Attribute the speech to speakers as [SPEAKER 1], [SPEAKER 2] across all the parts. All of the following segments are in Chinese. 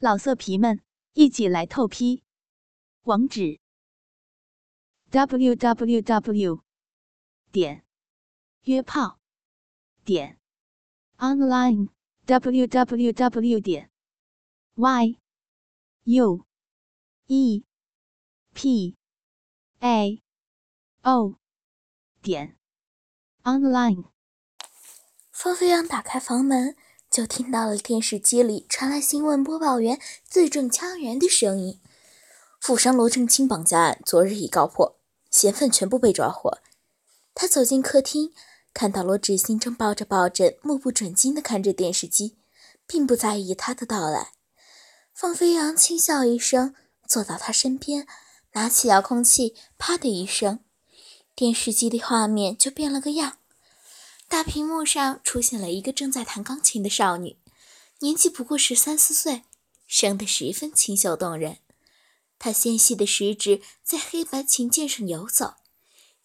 [SPEAKER 1] 老色皮们，一起来透批！网址：w w w 点约炮点 online w w w 点 y u e p a o 点 online。
[SPEAKER 2] 方飞扬打开房门。就听到了电视机里传来新闻播报员字正腔圆的声音：“富商罗正清绑架案昨日已告破，嫌犯全部被抓获。”他走进客厅，看到罗志新正抱着抱枕，目不转睛地看着电视机，并不在意他的到来。凤飞扬轻笑一声，坐到他身边，拿起遥控器，啪的一声，电视机的画面就变了个样。大屏幕上出现了一个正在弹钢琴的少女，年纪不过十三四岁，生得十分清秀动人。她纤细的食指在黑白琴键上游走，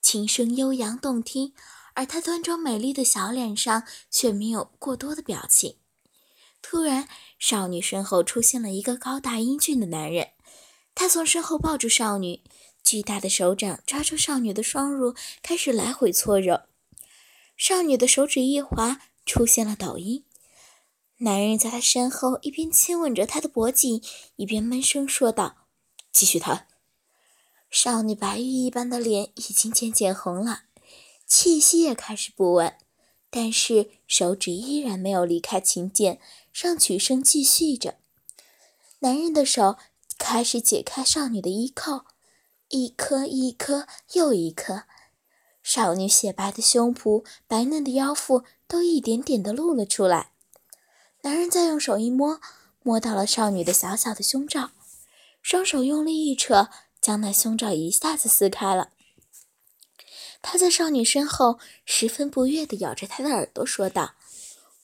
[SPEAKER 2] 琴声悠扬动听，而她端庄美丽的小脸上却没有过多的表情。突然，少女身后出现了一个高大英俊的男人，他从身后抱住少女，巨大的手掌抓住少女的双乳，开始来回搓揉。少女的手指一滑，出现了抖音。男人在她身后一边亲吻着她的脖颈，一边闷声说道：“继续弹。”少女白玉一般的脸已经渐渐红了，气息也开始不稳，但是手指依然没有离开琴键，让曲声继续着。男人的手开始解开少女的衣扣，一颗一颗又一颗。少女雪白的胸脯、白嫩的腰腹都一点点的露了出来。男人再用手一摸，摸到了少女的小小的胸罩，双手用力一扯，将那胸罩一下子撕开了。他在少女身后十分不悦地咬着她的耳朵说道：“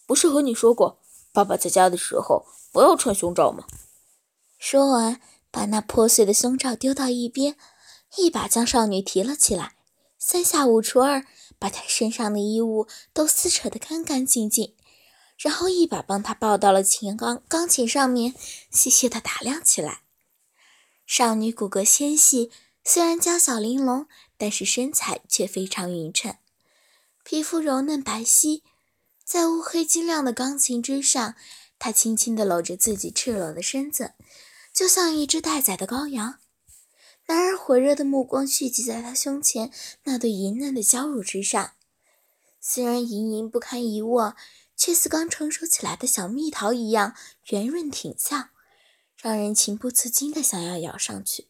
[SPEAKER 2] 不是和你说过，爸爸在家的时候不要穿胸罩吗？”说完，把那破碎的胸罩丢到一边，一把将少女提了起来。三下五除二，把他身上的衣物都撕扯得干干净净，然后一把帮他抱到了琴钢钢琴上面，细细的打量起来。少女骨骼纤细，虽然娇小玲珑，但是身材却非常匀称，皮肤柔嫩白皙，在乌黑晶亮的钢琴之上，她轻轻地搂着自己赤裸的身子，就像一只待宰的羔羊。男人火热的目光聚集在她胸前那对莹嫩的娇乳之上，虽然盈盈不堪一握，却似刚成熟起来的小蜜桃一样圆润挺翘，让人情不自禁的想要咬上去。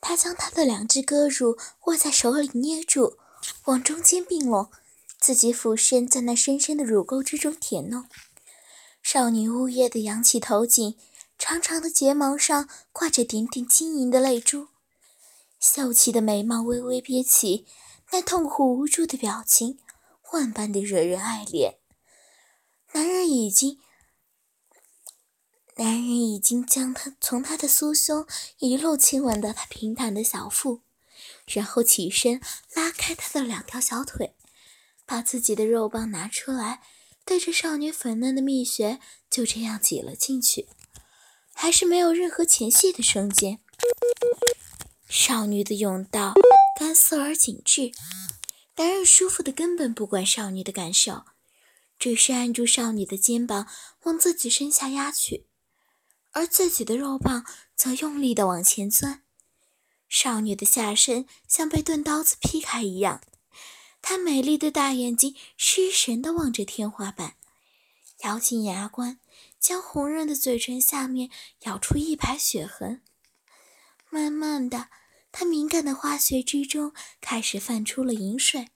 [SPEAKER 2] 他将她的两只胳乳握在手里捏住，往中间并拢，自己俯身在那深深的乳沟之中舔弄。少女呜咽的扬起头颈。长长的睫毛上挂着点点晶莹的泪珠，秀气的眉毛微微憋起，那痛苦无助的表情，万般的惹人爱怜。男人已经，男人已经将他从他的酥胸一路亲吻到他平坦的小腹，然后起身拉开他的两条小腿，把自己的肉棒拿出来，对着少女粉嫩的蜜穴就这样挤了进去。还是没有任何前戏的瞬间，少女的甬道干涩而紧致，男人舒服的根本不管少女的感受，只是按住少女的肩膀往自己身下压去，而自己的肉棒则用力的往前钻。少女的下身像被钝刀子劈开一样，她美丽的大眼睛失神的望着天花板，咬紧牙关。将红润的嘴唇下面咬出一排血痕，慢慢的，他敏感的花穴之中开始泛出了银水，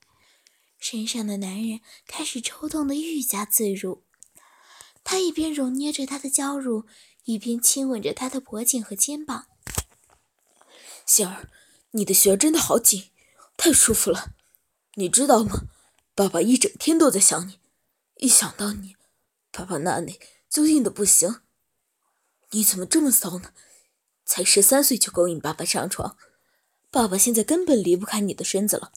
[SPEAKER 2] 身上的男人开始抽动的愈加自如。他一边揉捏着她的娇乳，一边亲吻着她的脖颈和肩膀。
[SPEAKER 3] 杏儿，你的穴真的好紧，太舒服了。你知道吗？爸爸一整天都在想你，一想到你，爸爸那里……就硬的不行，你怎么这么骚呢？才十三岁就勾引爸爸上床，爸爸现在根本离不开你的身子了，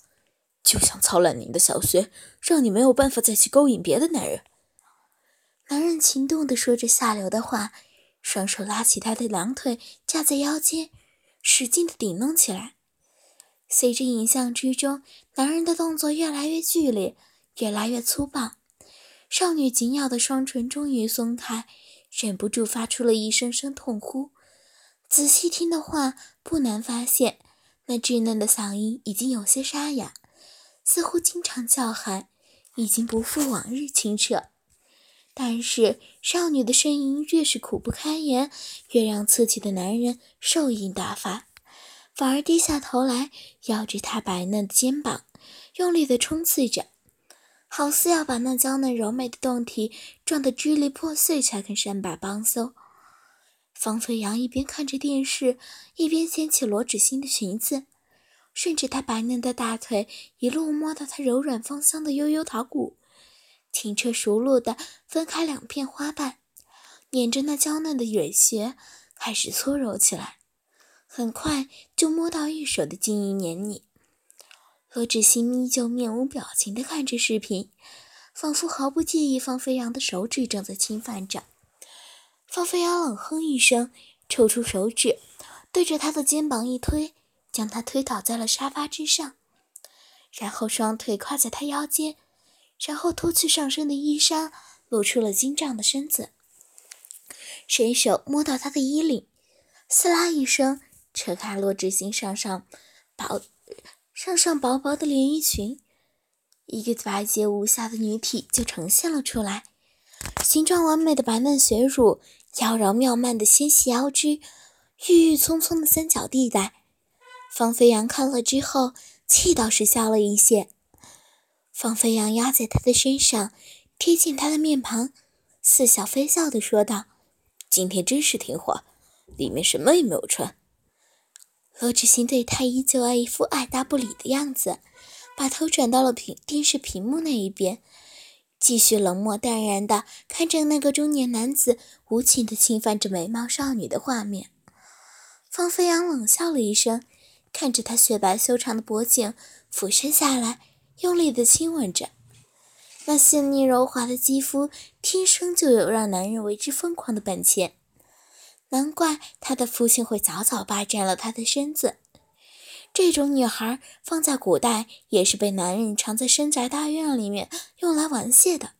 [SPEAKER 3] 就想操烂你的小穴，让你没有办法再去勾引别的男人。
[SPEAKER 2] 男人情动的说着下流的话，双手拉起他的两腿，架在腰间，使劲的顶弄起来。随着影像之中，男人的动作越来越剧烈，越来越粗暴，少女紧咬的双唇终于松开，忍不住发出了一声声痛呼。仔细听的话，不难发现，那稚嫩的嗓音已经有些沙哑，似乎经常叫喊，已经不复往日清澈。但是，少女的声音越是苦不堪言，越让刺激的男人兽瘾大发。反而低下头来，咬着她白嫩的肩膀，用力地冲刺着，好似要把那娇嫩柔美的胴体撞得支离破碎才肯善罢邦叟。方飞扬一边看着电视，一边掀起罗芷欣的裙子，顺着她白嫩的大腿一路摸到她柔软芳香的悠悠桃骨，轻车熟路地分开两片花瓣，捻着那娇嫩的蕊穴开始搓揉起来。很快就摸到玉手的晶莹黏腻，罗芷欣依旧面无表情地看着视频，仿佛毫不介意方飞扬的手指正在侵犯着。方飞扬冷哼一声，抽出手指，对着他的肩膀一推，将他推倒在了沙发之上，然后双腿跨在他腰间，然后脱去上身的衣衫，露出了精壮的身子，伸手摸到他的衣领，撕拉一声。扯开罗芷欣上上薄上上薄薄的连衣裙，一个白洁无瑕的女体就呈现了出来。形状完美的白嫩雪乳，妖娆妙曼的纤细腰肢，郁郁葱葱的三角地带。方飞扬看了之后，气倒是消了一些。方飞扬压在他的身上，贴近他的面庞，似笑非笑地说道：“今天真是听话，里面什么也没有穿。”罗志兴对他依旧爱一副爱答不理的样子，把头转到了屏电视屏幕那一边，继续冷漠淡然的看着那个中年男子无情的侵犯着美貌少女的画面。方飞扬冷笑了一声，看着他雪白修长的脖颈，俯身下来，用力的亲吻着。那细腻柔滑的肌肤，天生就有让男人为之疯狂的本钱。难怪他的父亲会早早霸占了他的身子。这种女孩放在古代也是被男人藏在深宅大院里面用来玩泄的。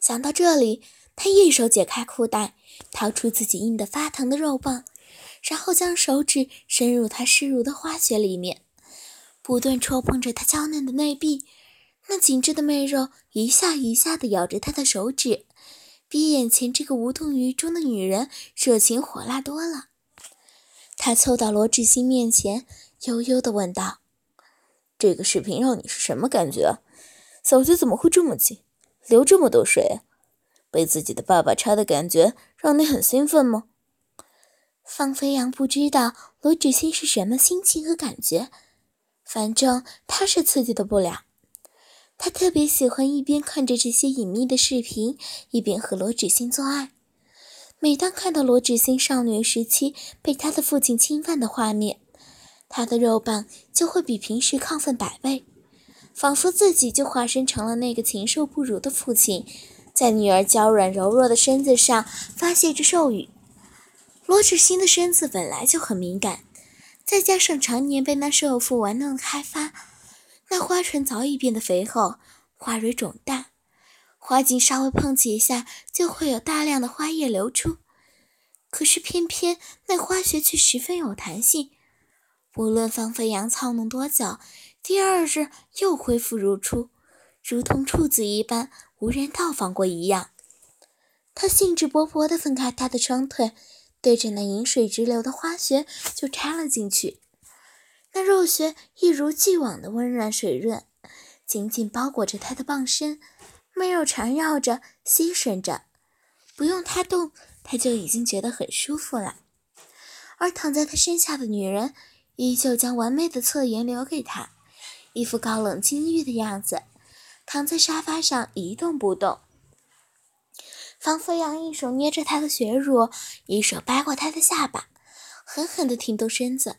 [SPEAKER 2] 想到这里，他一手解开裤带，掏出自己硬得发疼的肉棒，然后将手指伸入她湿濡的花穴里面，不断戳碰着她娇嫩的内壁。那紧致的媚肉一下一下地咬着他的手指。比眼前这个无动于衷的女人热情火辣多了。他凑到罗志新面前，悠悠地问道：“
[SPEAKER 3] 这个视频让你是什么感觉？小嘴怎么会这么紧，流这么多水？被自己的爸爸插的感觉让你很兴奋吗？”
[SPEAKER 2] 方飞扬不知道罗志新是什么心情和感觉，反正他是刺激的不了。他特别喜欢一边看着这些隐秘的视频，一边和罗芷欣做爱。每当看到罗芷欣少女时期被他的父亲侵犯的画面，他的肉棒就会比平时亢奋百倍，仿佛自己就化身成了那个禽兽不如的父亲，在女儿娇软柔弱的身子上发泄着兽欲。罗芷欣的身子本来就很敏感，再加上常年被那兽妇玩弄开发。那花唇早已变得肥厚，花蕊肿大，花茎稍微碰几下就会有大量的花液流出。可是偏偏那花穴却十分有弹性，无论方飞扬操弄多久，第二日又恢复如初，如同处子一般，无人到访过一样。他兴致勃勃地分开他的双腿，对着那饮水直流的花穴就插了进去。那肉穴一如既往的温软水润，紧紧包裹着他的棒身，媚肉缠绕着，吸吮着，不用他动，他就已经觉得很舒服了。而躺在他身下的女人，依旧将完美的侧颜留给他，一副高冷禁欲的样子，躺在沙发上一动不动。方飞扬一手捏着他的血乳，一手掰过他的下巴，狠狠地挺动身子。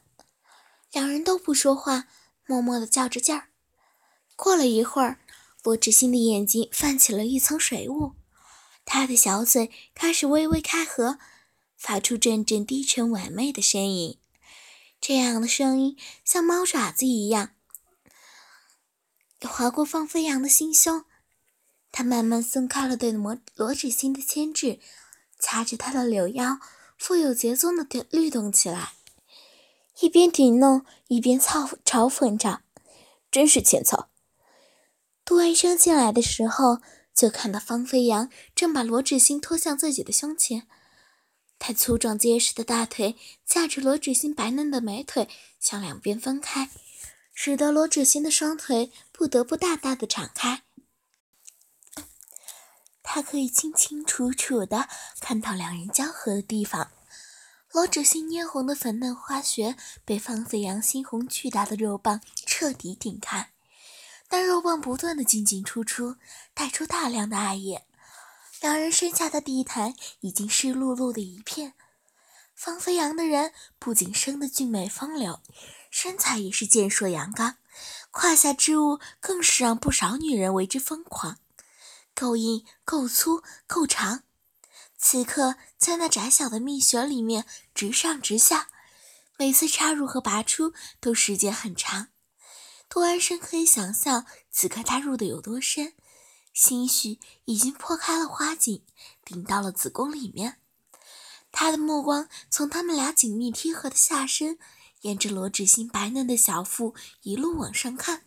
[SPEAKER 2] 两人都不说话，默默地较着劲儿。过了一会儿，罗志新的眼睛泛起了一层水雾，他的小嘴开始微微开合，发出阵阵低沉婉媚的声音。这样的声音像猫爪子一样划过方飞扬的心胸。他慢慢松开了对罗罗芷欣的牵制，掐着她的柳腰，富有节奏的律动起来，一边顶弄一边嘲嘲讽着：“真是欠操。”杜文生进来的时候，就看到方飞扬正把罗芷欣拖向自己的胸前，他粗壮结实的大腿架着罗芷欣白嫩的美腿向两边分开，使得罗芷欣的双腿不得不大大的敞开。他可以清清楚楚地看到两人交合的地方，罗芷欣嫣红的粉嫩花穴被方飞扬猩红巨大的肉棒彻底顶开，那肉棒不断的进进出出，带出大量的艾叶，两人身下的地毯已经湿漉漉的一片。方飞扬的人不仅生得俊美风流，身材也是健硕阳刚，胯下之物更是让不少女人为之疯狂。够硬、够粗、够长，此刻在那窄小的蜜穴里面直上直下，每次插入和拔出都时间很长。杜安生可以想象此刻他入的有多深，兴许已经破开了花茎，顶到了子宫里面。他的目光从他们俩紧密贴合的下身，沿着罗芷欣白嫩的小腹一路往上看。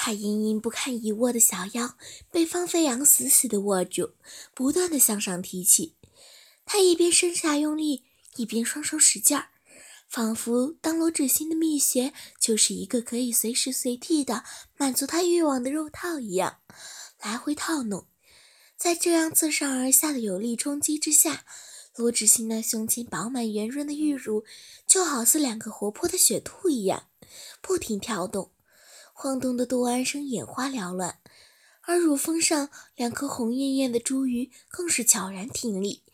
[SPEAKER 2] 他硬硬不堪一握的小腰被方飞扬死死地握住，不断地向上提起。他一边身下用力，一边双手使劲儿，仿佛当罗志新的蜜穴就是一个可以随时随地的满足他欲望的肉套一样，来回套弄。在这样自上而下的有力冲击之下，罗志新那胸前饱满圆润的玉乳就好似两个活泼的雪兔一样，不停跳动。晃动的杜安生眼花缭乱，而乳峰上两颗红艳艳的珠鱼更是悄然挺立，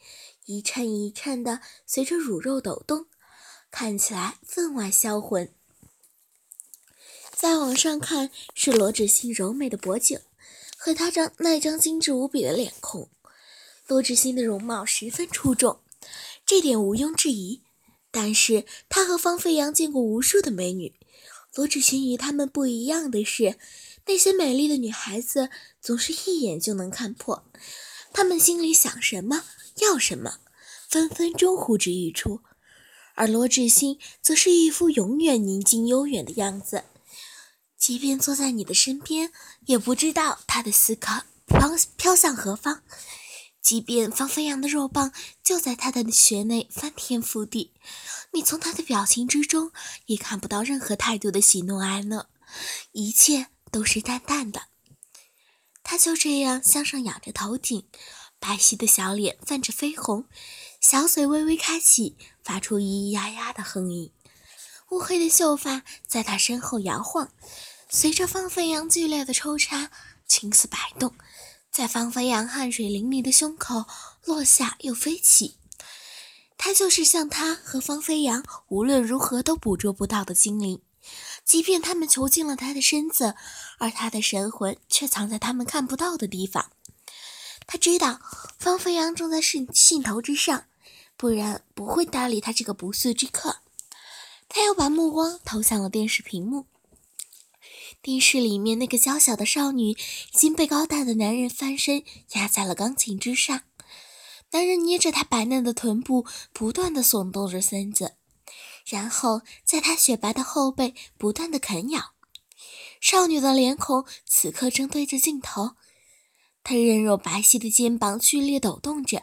[SPEAKER 2] 一颤一颤的随着乳肉抖动，看起来分外销魂。再往上看是罗芷欣柔美的脖颈和她张那张精致无比的脸孔。罗芷欣的容貌十分出众，这点毋庸置疑。但是她和方飞扬见过无数的美女。罗芷欣与他们不一样的是，那些美丽的女孩子总是一眼就能看破，她们心里想什么、要什么，分分钟呼之欲出；而罗芷欣则是一副永远宁静悠远的样子，即便坐在你的身边，也不知道他的思考飘飘向何方；即便方飞扬的肉棒就在他的穴内翻天覆地。你从他的表情之中也看不到任何态度的喜怒哀乐，一切都是淡淡的。他就这样向上仰着头顶，白皙的小脸泛着绯红，小嘴微微开启，发出咿咿呀呀的哼吟。乌黑的秀发在他身后摇晃，随着方飞扬剧烈的抽插，青丝摆动，在方飞扬汗水淋漓的胸口落下又飞起。他就是像他和方飞扬无论如何都捕捉不到的精灵，即便他们囚禁了他的身子，而他的神魂却藏在他们看不到的地方。他知道方飞扬正在兴兴头之上，不然不会搭理他这个不速之客。他又把目光投向了电视屏幕，电视里面那个娇小的少女已经被高大的男人翻身压在了钢琴之上。男人捏着她白嫩的臀部，不断的耸动着身子，然后在她雪白的后背不断的啃咬。少女的脸孔此刻正对着镜头，她韧肉白皙的肩膀剧烈抖动着，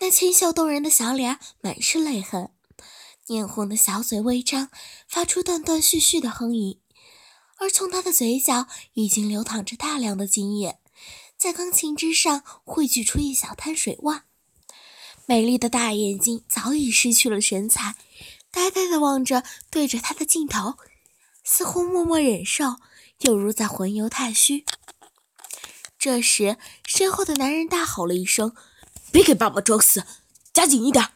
[SPEAKER 2] 那清秀动人的小脸满是泪痕，艳红的小嘴微张，发出断断续续的哼吟，而从他的嘴角已经流淌着大量的精液，在钢琴之上汇聚出一小滩水洼。美丽的大眼睛早已失去了神采，呆呆地望着对着他的镜头，似乎默默忍受，又如在魂游太虚。这时，身后的男人大吼了一声：“别给爸爸装死，加紧一点！”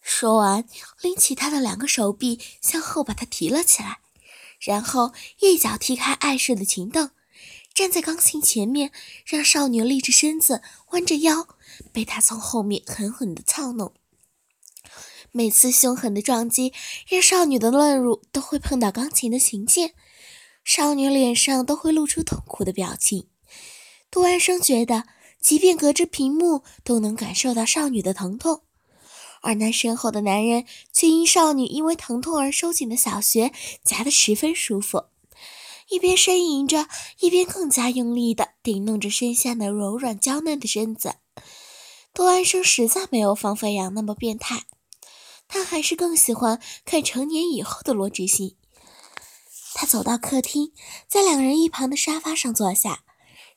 [SPEAKER 2] 说完，拎起他的两个手臂，向后把他提了起来，然后一脚踢开碍事的琴凳，站在钢琴前面，让少女立着身子，弯着腰，被他从后面狠狠地操弄。每次凶狠的撞击，让少女的肋乳都会碰到钢琴的琴键，少女脸上都会露出痛苦的表情。杜安生觉得，即便隔着屏幕，都能感受到少女的疼痛，而那身后的男人却因少女因为疼痛而收紧的小穴夹得十分舒服，一边呻吟着，一边更加用力地顶弄着身下那柔软娇嫩的身子。杜安生实在没有方飞扬那么变态。他还是更喜欢看成年以后的罗志信。他走到客厅，在两人一旁的沙发上坐下，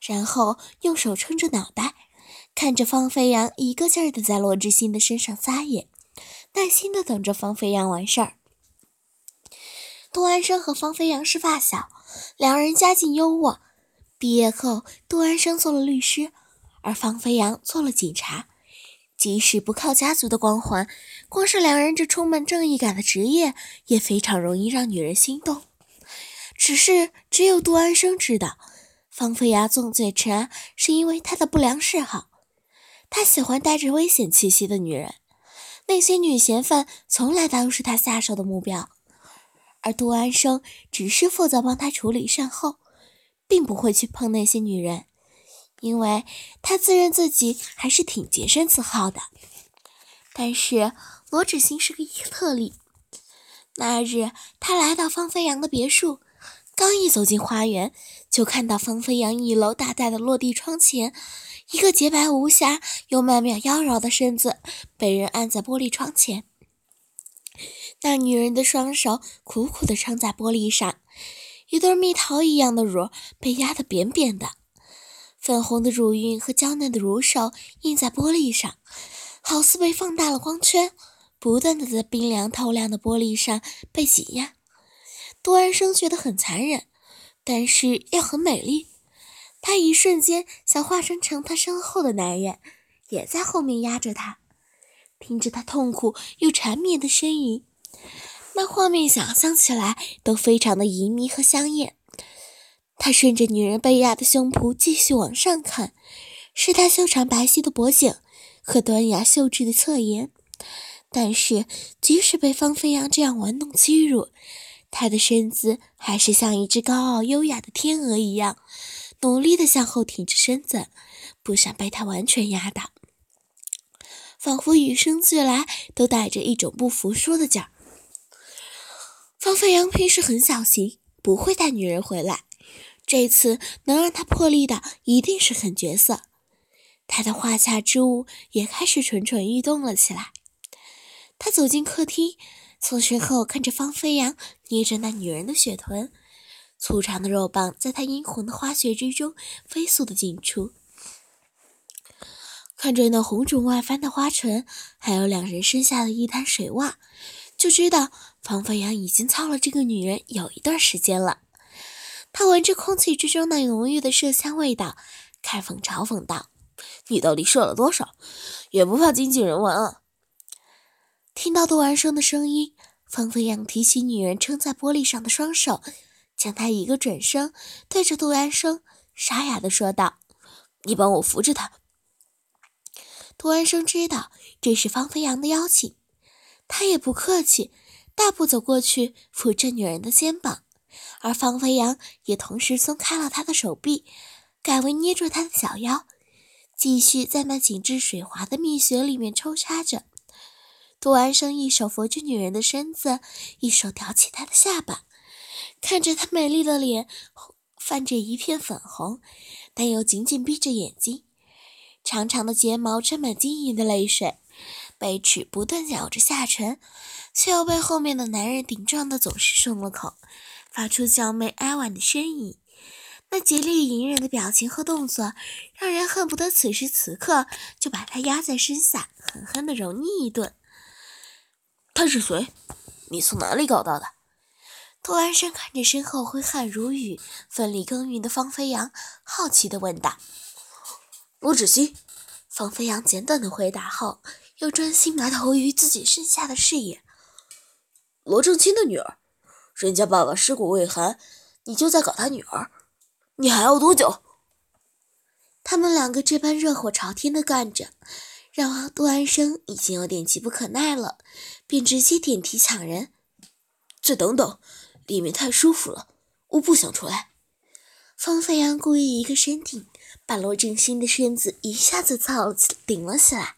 [SPEAKER 2] 然后用手撑着脑袋，看着方飞扬一个劲儿的在罗志信的身上撒野，耐心的等着方飞扬完事儿。杜安生和方飞扬是发小，两人家境优渥。毕业后，杜安生做了律师，而方飞扬做了警察。即使不靠家族的光环，光是两人这充满正义感的职业，也非常容易让女人心动。只是只有杜安生知道，方飞扬纵嘴陈安是因为他的不良嗜好，他喜欢带着危险气息的女人，那些女嫌犯从来都是他下手的目标，而杜安生只是负责帮他处理善后，并不会去碰那些女人。因为他自认自己还是挺洁身自好的，但是罗芷欣是个特例。那日，他来到方飞扬的别墅，刚一走进花园，就看到方飞扬一楼大大的落地窗前，一个洁白无瑕又曼妙妖娆的身子被人按在玻璃窗前。那女人的双手苦苦地撑在玻璃上，一对蜜桃一样的乳被压得扁扁的。粉红的乳晕和娇嫩的乳手印在玻璃上，好似被放大了光圈，不断的在冰凉透亮的玻璃上被挤压。杜安生觉得很残忍，但是又很美丽。他一瞬间想化身成他身后的男人，也在后面压着他，听着他痛苦又缠绵的呻吟，那画面想象起来都非常的旖旎和香艳。他顺着女人被压的胸脯继续往上看，是她修长白皙的脖颈和端雅秀质的侧颜。但是，即使被方飞扬这样玩弄欺辱，她的身姿还是像一只高傲优雅的天鹅一样，努力地向后挺着身子，不想被他完全压倒，仿佛与生俱来都带着一种不服输的劲儿。方飞扬平时很小心，不会带女人回来。这次能让他破例的一定是狠角色，他的花恰之物也开始蠢蠢欲动了起来。他走进客厅，从身后看着方飞扬捏着那女人的雪臀，粗长的肉棒在他殷红的花穴之中飞速的进出，看着那红肿外翻的花唇，还有两人身下的一滩水洼，就知道方飞扬已经操了这个女人有一段时间了。他闻着空气之中那浓郁的麝香味道，开讽嘲讽道：“你到底射了多少？也不怕经纪人闻啊？”听到杜安生的声音，方飞扬提起女人撑在玻璃上的双手，将他一个转身，对着杜安生沙哑的说道：“你帮我扶着他。”杜安生知道这是方飞扬的邀请，他也不客气，大步走过去扶着女人的肩膀。而方飞扬也同时松开了他的手臂，改为捏住他的小腰，继续在那紧致水滑的蜜穴里面抽插着。杜安生一手扶着女人的身子，一手挑起她的下巴，看着她美丽的脸泛着一片粉红，但又紧紧闭着眼睛，长长的睫毛沾满晶莹的泪水，贝齿不断咬着下唇，却又被后面的男人顶撞的总是松了口。发出娇媚哀婉的呻吟，那极力隐忍的表情和动作，让人恨不得此时此刻就把他压在身下，狠狠地揉捏一顿。
[SPEAKER 3] 他是谁？你从哪里搞到的？
[SPEAKER 2] 杜安生看着身后挥汗如雨、奋力耕耘的方飞扬，好奇地问道：“
[SPEAKER 3] 罗芷熙。”
[SPEAKER 2] 方飞扬简短的回答后，又专心埋头于自己身下的事业。
[SPEAKER 3] 罗正清的女儿。人家爸爸尸骨未寒，你就在搞他女儿，你还要多久？
[SPEAKER 2] 他们两个这般热火朝天的干着，让杜安生已经有点急不可耐了，便直接点题抢人。
[SPEAKER 3] 再等等，里面太舒服了，我不想出来。
[SPEAKER 2] 方飞扬故意一个身体，把罗振兴的身子一下子操顶了起来。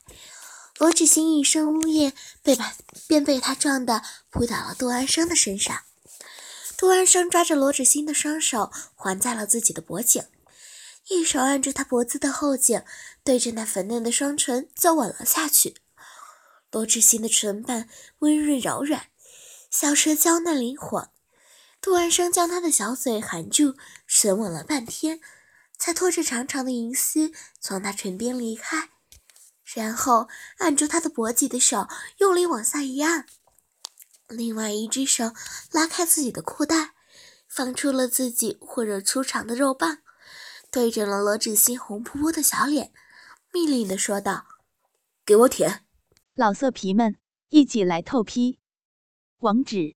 [SPEAKER 2] 罗志兴一声呜咽，被把便被他撞得扑倒了杜安生的身上。杜安生抓着罗志兴的双手环在了自己的脖颈，一手按住他脖子的后颈，对着那粉嫩的双唇就吻了下去。罗志兴的唇瓣温润柔软，小舌娇嫩灵活。杜安生将他的小嘴含住，舌吻了半天，才拖着长长的银丝从他唇边离开。然后按住他的脖颈的手用力往下一按，另外一只手拉开自己的裤带，放出了自己火热粗长的肉棒，对准了罗志新红扑扑的小脸，命令的说道：“
[SPEAKER 3] 给我舔！”
[SPEAKER 1] 老色皮们一起来透批，网址